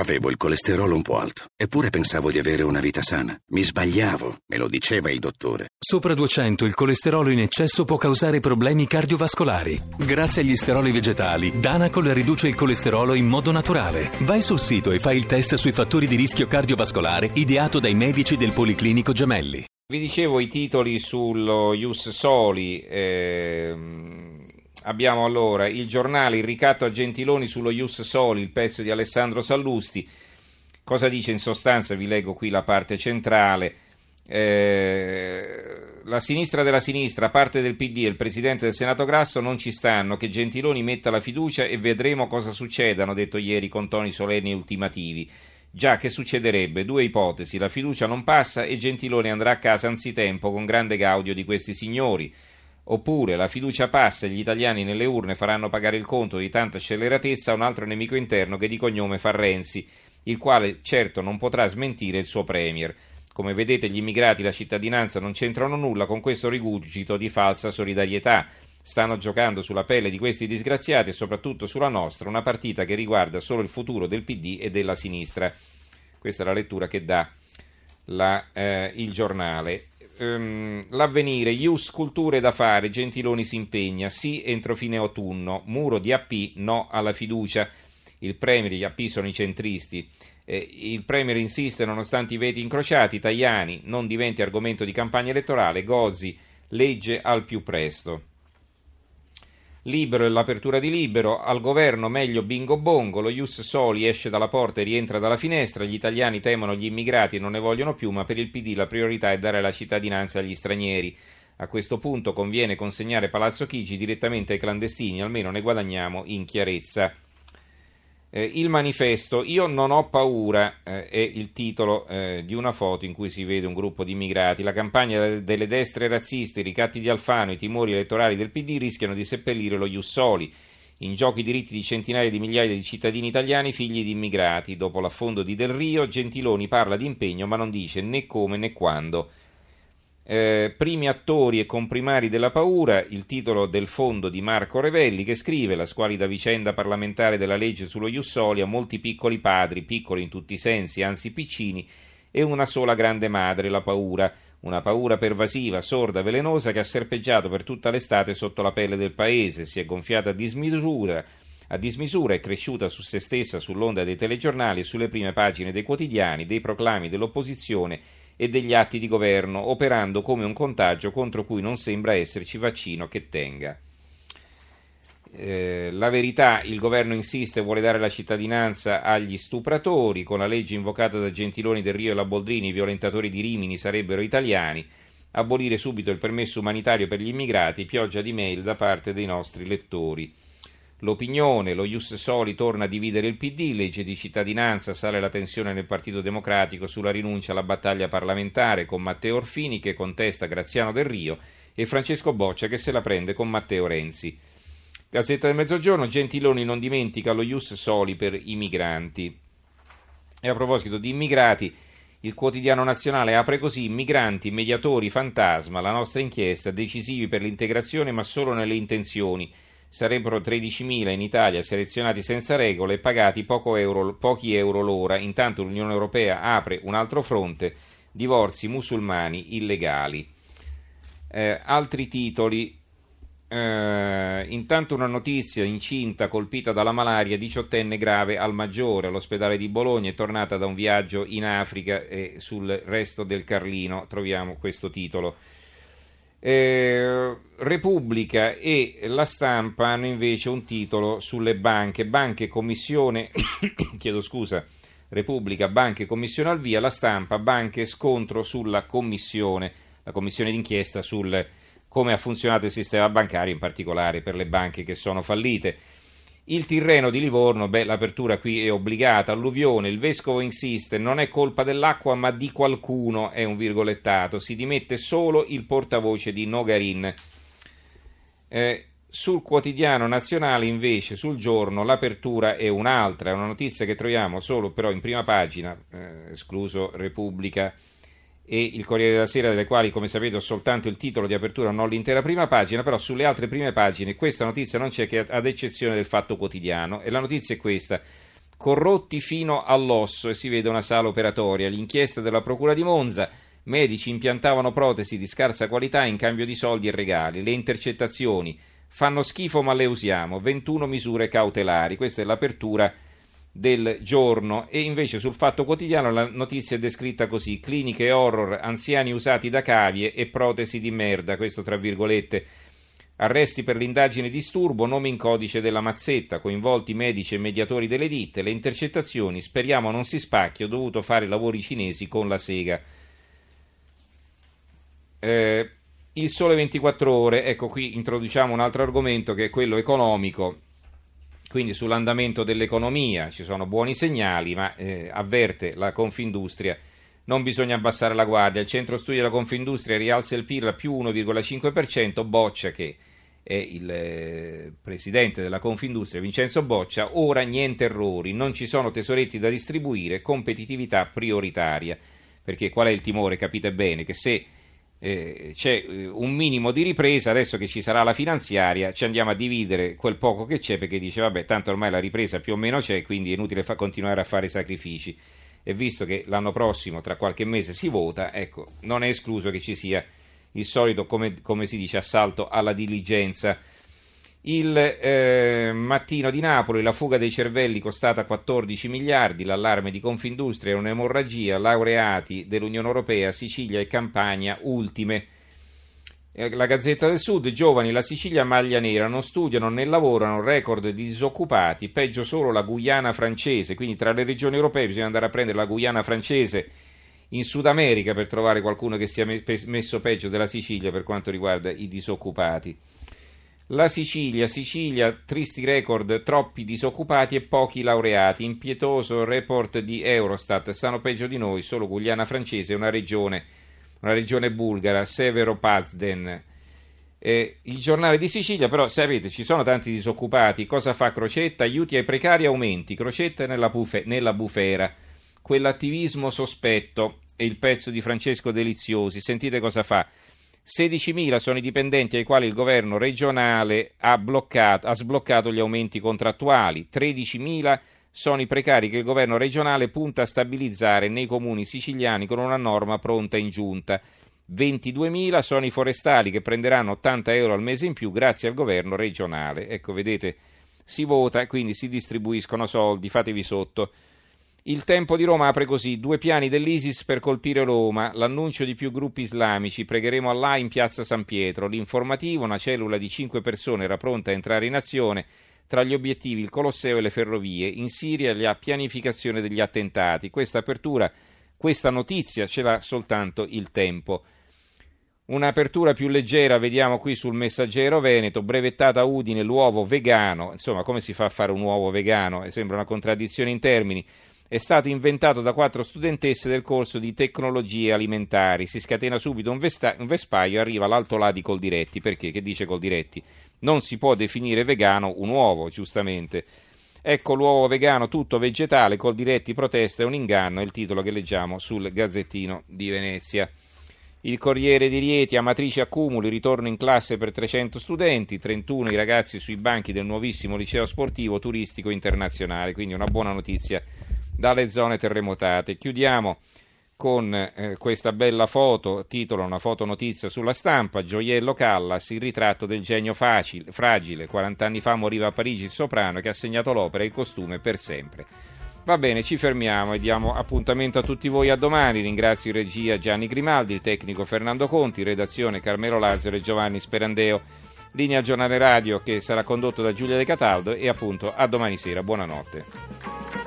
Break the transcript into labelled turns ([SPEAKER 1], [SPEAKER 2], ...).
[SPEAKER 1] Avevo il colesterolo un po' alto, eppure pensavo di avere una vita sana. Mi sbagliavo, me lo diceva il dottore.
[SPEAKER 2] Sopra 200 il colesterolo in eccesso può causare problemi cardiovascolari. Grazie agli steroli vegetali, Danacol riduce il colesterolo in modo naturale. Vai sul sito e fai il test sui fattori di rischio cardiovascolare ideato dai medici del Policlinico Gemelli.
[SPEAKER 3] Vi dicevo i titoli sullo Ius Soli. ehm, Abbiamo allora il giornale Il ricatto a Gentiloni sullo Ius Soli, il pezzo di Alessandro Sallusti. Cosa dice in sostanza? Vi leggo qui la parte centrale. Eh, la sinistra della sinistra, parte del PD e il presidente del Senato Grasso non ci stanno, che Gentiloni metta la fiducia e vedremo cosa succede, hanno detto ieri con toni solenni e ultimativi. Già, che succederebbe? Due ipotesi, la fiducia non passa e Gentiloni andrà a casa anzitempo con grande gaudio di questi signori. Oppure la fiducia passa e gli italiani nelle urne faranno pagare il conto di tanta scelleratezza a un altro nemico interno che di cognome fa Renzi, il quale certo non potrà smentire il suo premier. Come vedete gli immigrati e la cittadinanza non c'entrano nulla con questo rigurgito di falsa solidarietà. Stanno giocando sulla pelle di questi disgraziati e soprattutto sulla nostra, una partita che riguarda solo il futuro del PD e della sinistra. Questa è la lettura che dà la, eh, il giornale. Ehm, l'avvenire, Ius culture da fare, Gentiloni si impegna, sì entro fine autunno, muro di AP, no alla fiducia. Il Premier, gli AP sono i centristi. Eh, il Premier insiste nonostante i veti incrociati, Tajani non diventi argomento di campagna elettorale, Gozzi legge al più presto. Libero e l'apertura di Libero, al governo meglio bingo bongo, lo Ius Soli esce dalla porta e rientra dalla finestra, gli italiani temono gli immigrati e non ne vogliono più, ma per il PD la priorità è dare la cittadinanza agli stranieri. A questo punto conviene consegnare Palazzo Chigi direttamente ai clandestini, almeno ne guadagniamo in chiarezza. Eh, il manifesto Io non ho paura eh, è il titolo eh, di una foto in cui si vede un gruppo di immigrati. La campagna delle destre razziste, i ricatti di Alfano, i timori elettorali del PD rischiano di seppellire lo Jussoli. In gioco i diritti di centinaia di migliaia di cittadini italiani figli di immigrati. Dopo l'affondo di Del Rio, Gentiloni parla di impegno ma non dice né come né quando. Eh, primi attori e comprimari della paura, il titolo del fondo di Marco Revelli che scrive la squalida vicenda parlamentare della legge sullo Jussoli a molti piccoli padri, piccoli in tutti i sensi, anzi piccini, e una sola grande madre, la paura, una paura pervasiva, sorda, velenosa che ha serpeggiato per tutta l'estate sotto la pelle del paese, si è gonfiata a dismisura, a dismisura è cresciuta su se stessa sull'onda dei telegiornali e sulle prime pagine dei quotidiani, dei proclami dell'opposizione e degli atti di governo, operando come un contagio contro cui non sembra esserci vaccino che tenga. Eh, la verità, il governo insiste e vuole dare la cittadinanza agli stupratori, con la legge invocata da Gentiloni del Rio e la Boldrini, i violentatori di Rimini sarebbero italiani, abolire subito il permesso umanitario per gli immigrati, pioggia di mail da parte dei nostri lettori. L'opinione, lo Ius Soli torna a dividere il PD, legge di cittadinanza, sale la tensione nel Partito Democratico sulla rinuncia alla battaglia parlamentare con Matteo Orfini che contesta Graziano Del Rio e Francesco Boccia che se la prende con Matteo Renzi. Gazzetta del Mezzogiorno, Gentiloni non dimentica lo Ius Soli per i migranti. E a proposito di immigrati, il quotidiano nazionale apre così migranti, mediatori, fantasma, la nostra inchiesta, decisivi per l'integrazione ma solo nelle intenzioni sarebbero 13.000 in Italia selezionati senza regole e pagati euro, pochi euro l'ora. Intanto l'Unione Europea apre un altro fronte, divorzi musulmani illegali. Eh, altri titoli. Eh, intanto una notizia, incinta, colpita dalla malaria, diciottenne grave al Maggiore, all'ospedale di Bologna, è tornata da un viaggio in Africa e sul resto del Carlino troviamo questo titolo. Eh, Repubblica e la stampa hanno invece un titolo sulle banche, banche commissione, chiedo scusa, Repubblica, banche commissione al via, la stampa, banche scontro sulla commissione, la commissione d'inchiesta sul come ha funzionato il sistema bancario, in particolare per le banche che sono fallite. Il Tirreno di Livorno, beh, l'apertura qui è obbligata, alluvione, il vescovo insiste, non è colpa dell'acqua ma di qualcuno, è un virgolettato, si dimette solo il portavoce di Nogarin. Eh, sul quotidiano nazionale invece, sul giorno, l'apertura è un'altra, è una notizia che troviamo solo però in prima pagina, eh, escluso Repubblica e il Corriere della Sera, delle quali, come sapete, ho soltanto il titolo di apertura, non l'intera prima pagina, però sulle altre prime pagine questa notizia non c'è che ad eccezione del fatto quotidiano. E la notizia è questa. corrotti fino all'osso e si vede una sala operatoria. L'inchiesta della Procura di Monza, medici impiantavano protesi di scarsa qualità in cambio di soldi e regali, le intercettazioni fanno schifo ma le usiamo, 21 misure cautelari, questa è l'apertura del giorno. E invece sul Fatto Quotidiano la notizia è descritta così. Cliniche horror, anziani usati da cavie e protesi di merda, questo tra virgolette arresti per l'indagine disturbo, nome in codice della mazzetta, coinvolti medici e mediatori delle ditte, le intercettazioni, speriamo non si spacchi, ho dovuto fare lavori cinesi con la sega. Eh, il sole 24 ore, ecco qui introduciamo un altro argomento che è quello economico quindi sull'andamento dell'economia ci sono buoni segnali, ma eh, avverte la Confindustria non bisogna abbassare la guardia. Il centro studi della Confindustria rialza il PIL a più 1,5%, Boccia che è il eh, presidente della Confindustria, Vincenzo Boccia, ora niente errori, non ci sono tesoretti da distribuire, competitività prioritaria. Perché qual è il timore? Capite bene che se eh, c'è eh, un minimo di ripresa, adesso che ci sarà la finanziaria ci andiamo a dividere quel poco che c'è perché dice vabbè tanto ormai la ripresa più o meno c'è quindi è inutile fa- continuare a fare sacrifici. E visto che l'anno prossimo tra qualche mese si vota ecco non è escluso che ci sia il solito come, come si dice assalto alla diligenza il eh, mattino di Napoli, la fuga dei cervelli costata 14 miliardi, l'allarme di Confindustria è un'emorragia, laureati dell'Unione Europea, Sicilia e Campania ultime. Eh, la Gazzetta del Sud, giovani, la Sicilia maglia nera, non studiano né lavorano, record di disoccupati, peggio solo la Guyana francese, quindi tra le regioni europee bisogna andare a prendere la Guyana francese in Sud America per trovare qualcuno che sia messo peggio della Sicilia per quanto riguarda i disoccupati. La Sicilia, Sicilia, tristi record, troppi disoccupati e pochi laureati. Impietoso report di Eurostat. Stanno peggio di noi, solo Guyana francese, una regione, una regione bulgara, Severo Pazden. Eh, il giornale di Sicilia, però, sapete, ci sono tanti disoccupati. Cosa fa Crocetta? Aiuti ai precari aumenti. Crocetta nella, bufe, nella bufera. Quell'attivismo sospetto è il pezzo di Francesco Deliziosi. Sentite cosa fa. 16.000 sono i dipendenti ai quali il governo regionale ha, bloccato, ha sbloccato gli aumenti contrattuali, 13.000 sono i precari che il governo regionale punta a stabilizzare nei comuni siciliani con una norma pronta in giunta. 22.000 sono i forestali che prenderanno 80 euro al mese in più grazie al governo regionale. Ecco, vedete, si vota quindi si distribuiscono soldi, fatevi sotto. Il tempo di Roma apre così: due piani dell'ISIS per colpire Roma, l'annuncio di più gruppi islamici, pregheremo Allah in piazza San Pietro, l'informativo, una cellula di cinque persone era pronta a entrare in azione, tra gli obiettivi il Colosseo e le ferrovie, in Siria la pianificazione degli attentati. Questa apertura, questa notizia ce l'ha soltanto il tempo. Un'apertura più leggera vediamo qui sul Messaggero Veneto, brevettata Udine l'uovo vegano, insomma come si fa a fare un uovo vegano? Sembra una contraddizione in termini è stato inventato da quattro studentesse del corso di tecnologie alimentari. Si scatena subito un, vesta- un vespaio arriva l'alto là di Coldiretti. Perché? Che dice Coldiretti? Non si può definire vegano un uovo, giustamente. Ecco l'uovo vegano tutto vegetale, Coldiretti protesta è un inganno, è il titolo che leggiamo sul Gazzettino di Venezia. Il Corriere di Rieti, Amatrice Accumuli, ritorno in classe per 300 studenti, 31 i ragazzi sui banchi del nuovissimo liceo sportivo turistico internazionale, quindi una buona notizia dalle zone terremotate. Chiudiamo con eh, questa bella foto, titolo una foto notizia sulla stampa, Gioiello Callas, il ritratto del genio facile, fragile, 40 anni fa moriva a Parigi il soprano che ha segnato l'opera e il costume per sempre. Va bene, ci fermiamo e diamo appuntamento a tutti voi a domani. Ringrazio in regia Gianni Grimaldi, il tecnico Fernando Conti, redazione Carmelo Lazzaro e Giovanni Sperandeo. Linea giornale radio che sarà condotto da Giulia De Cataldo e appunto a domani sera. Buonanotte.